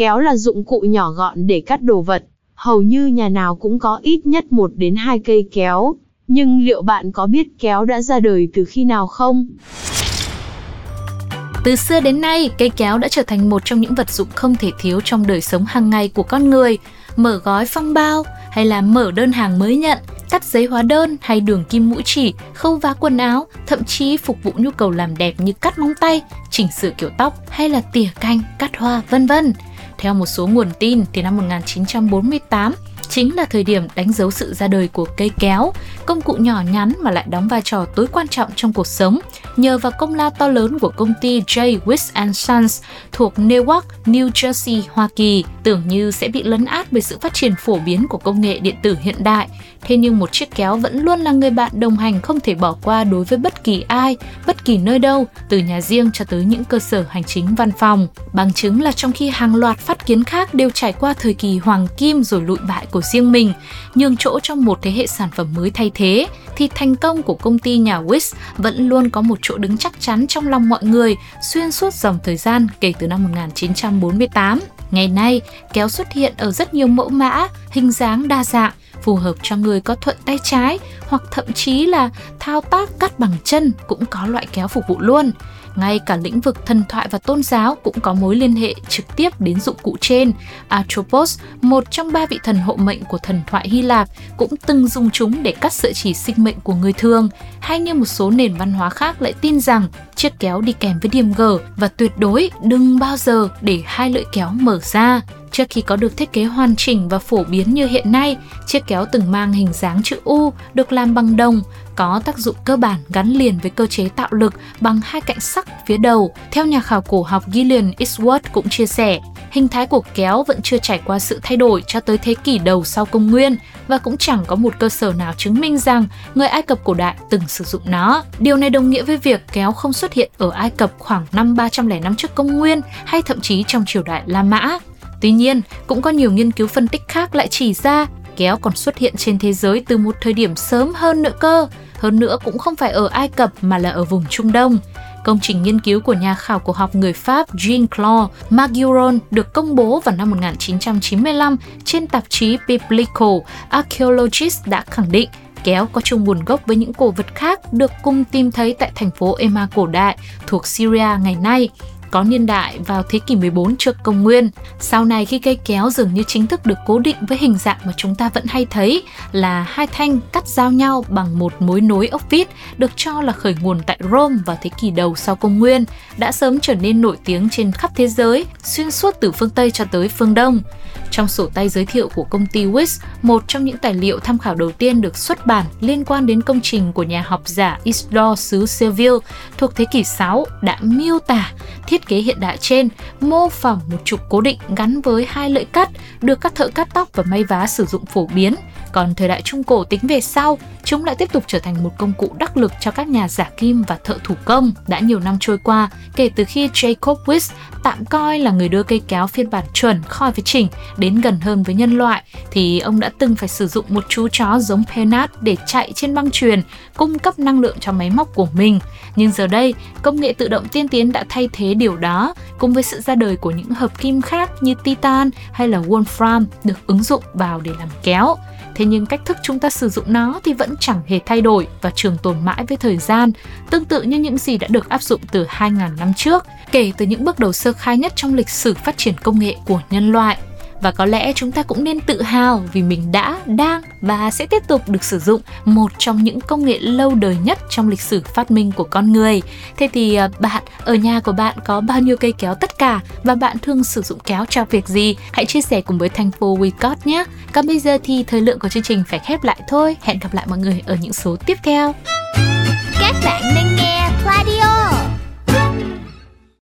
Kéo là dụng cụ nhỏ gọn để cắt đồ vật. Hầu như nhà nào cũng có ít nhất một đến hai cây kéo. Nhưng liệu bạn có biết kéo đã ra đời từ khi nào không? Từ xưa đến nay, cây kéo đã trở thành một trong những vật dụng không thể thiếu trong đời sống hàng ngày của con người. Mở gói phong bao hay là mở đơn hàng mới nhận, cắt giấy hóa đơn hay đường kim mũi chỉ, khâu vá quần áo, thậm chí phục vụ nhu cầu làm đẹp như cắt móng tay, chỉnh sửa kiểu tóc hay là tỉa canh, cắt hoa, vân vân. Theo một số nguồn tin thì năm 1948, chính là thời điểm đánh dấu sự ra đời của cây kéo, công cụ nhỏ nhắn mà lại đóng vai trò tối quan trọng trong cuộc sống, nhờ vào công lao to lớn của công ty J. Wiss and Sons thuộc Newark, New Jersey, Hoa Kỳ, tưởng như sẽ bị lấn át bởi sự phát triển phổ biến của công nghệ điện tử hiện đại. Thế nhưng một chiếc kéo vẫn luôn là người bạn đồng hành không thể bỏ qua đối với bất kỳ ai, bất kỳ nơi đâu, từ nhà riêng cho tới những cơ sở hành chính văn phòng. Bằng chứng là trong khi hàng loạt phát kiến khác đều trải qua thời kỳ hoàng kim rồi lụi bại của riêng mình, nhường chỗ cho một thế hệ sản phẩm mới thay thế, thì thành công của công ty nhà Wish vẫn luôn có một chỗ đứng chắc chắn trong lòng mọi người xuyên suốt dòng thời gian kể từ năm 1948. Ngày nay, kéo xuất hiện ở rất nhiều mẫu mã, hình dáng đa dạng, phù hợp cho người có thuận tay trái hoặc thậm chí là thao tác cắt bằng chân cũng có loại kéo phục vụ luôn. Ngay cả lĩnh vực thần thoại và tôn giáo cũng có mối liên hệ trực tiếp đến dụng cụ trên. Atropos, một trong ba vị thần hộ mệnh của thần thoại Hy Lạp, cũng từng dùng chúng để cắt sợi chỉ sinh mệnh của người thường. Hay như một số nền văn hóa khác lại tin rằng chiếc kéo đi kèm với điểm G và tuyệt đối đừng bao giờ để hai lưỡi kéo mở ra. Trước khi có được thiết kế hoàn chỉnh và phổ biến như hiện nay, chiếc kéo từng mang hình dáng chữ U được làm bằng đồng, có tác dụng cơ bản gắn liền với cơ chế tạo lực bằng hai cạnh sắc phía đầu. Theo nhà khảo cổ học Gillian Eastwood cũng chia sẻ, hình thái của kéo vẫn chưa trải qua sự thay đổi cho tới thế kỷ đầu sau công nguyên và cũng chẳng có một cơ sở nào chứng minh rằng người Ai Cập cổ đại từng sử dụng nó. Điều này đồng nghĩa với việc kéo không xuất hiện ở Ai Cập khoảng năm 300 năm trước công nguyên hay thậm chí trong triều đại La Mã. Tuy nhiên, cũng có nhiều nghiên cứu phân tích khác lại chỉ ra kéo còn xuất hiện trên thế giới từ một thời điểm sớm hơn nữa cơ. Hơn nữa cũng không phải ở Ai Cập mà là ở vùng Trung Đông. Công trình nghiên cứu của nhà khảo cổ học người Pháp Jean-Claude Maguiron được công bố vào năm 1995 trên tạp chí Biblical Archaeologist đã khẳng định kéo có chung nguồn gốc với những cổ vật khác được cùng tìm thấy tại thành phố Emma cổ đại thuộc Syria ngày nay có niên đại vào thế kỷ 14 trước công nguyên. Sau này khi cây kéo dường như chính thức được cố định với hình dạng mà chúng ta vẫn hay thấy là hai thanh cắt giao nhau bằng một mối nối ốc vít được cho là khởi nguồn tại Rome vào thế kỷ đầu sau công nguyên, đã sớm trở nên nổi tiếng trên khắp thế giới, xuyên suốt từ phương Tây cho tới phương Đông. Trong sổ tay giới thiệu của công ty Wix, một trong những tài liệu tham khảo đầu tiên được xuất bản liên quan đến công trình của nhà học giả Isidore xứ Seville thuộc thế kỷ 6 đã miêu tả thiết kế hiện đại trên mô phỏng một trục cố định gắn với hai lưỡi cắt được các thợ cắt tóc và may vá sử dụng phổ biến. Còn thời đại Trung Cổ tính về sau, chúng lại tiếp tục trở thành một công cụ đắc lực cho các nhà giả kim và thợ thủ công. Đã nhiều năm trôi qua, kể từ khi Jacob Wiss tạm coi là người đưa cây kéo phiên bản chuẩn khỏi với chỉnh đến gần hơn với nhân loại, thì ông đã từng phải sử dụng một chú chó giống Penat để chạy trên băng truyền, cung cấp năng lượng cho máy móc của mình. Nhưng giờ đây, công nghệ tự động tiên tiến đã thay thế điều đó, cùng với sự ra đời của những hợp kim khác như titan hay là wolfram được ứng dụng vào để làm kéo. Thế nhưng cách thức chúng ta sử dụng nó thì vẫn chẳng hề thay đổi và trường tồn mãi với thời gian, tương tự như những gì đã được áp dụng từ 2.000 năm trước, kể từ những bước đầu sơ khai nhất trong lịch sử phát triển công nghệ của nhân loại và có lẽ chúng ta cũng nên tự hào vì mình đã, đang và sẽ tiếp tục được sử dụng một trong những công nghệ lâu đời nhất trong lịch sử phát minh của con người. Thế thì à, bạn ở nhà của bạn có bao nhiêu cây kéo tất cả và bạn thường sử dụng kéo cho việc gì? Hãy chia sẻ cùng với thành We Got nhé. Còn bây giờ thì thời lượng của chương trình phải khép lại thôi. Hẹn gặp lại mọi người ở những số tiếp theo. Các bạn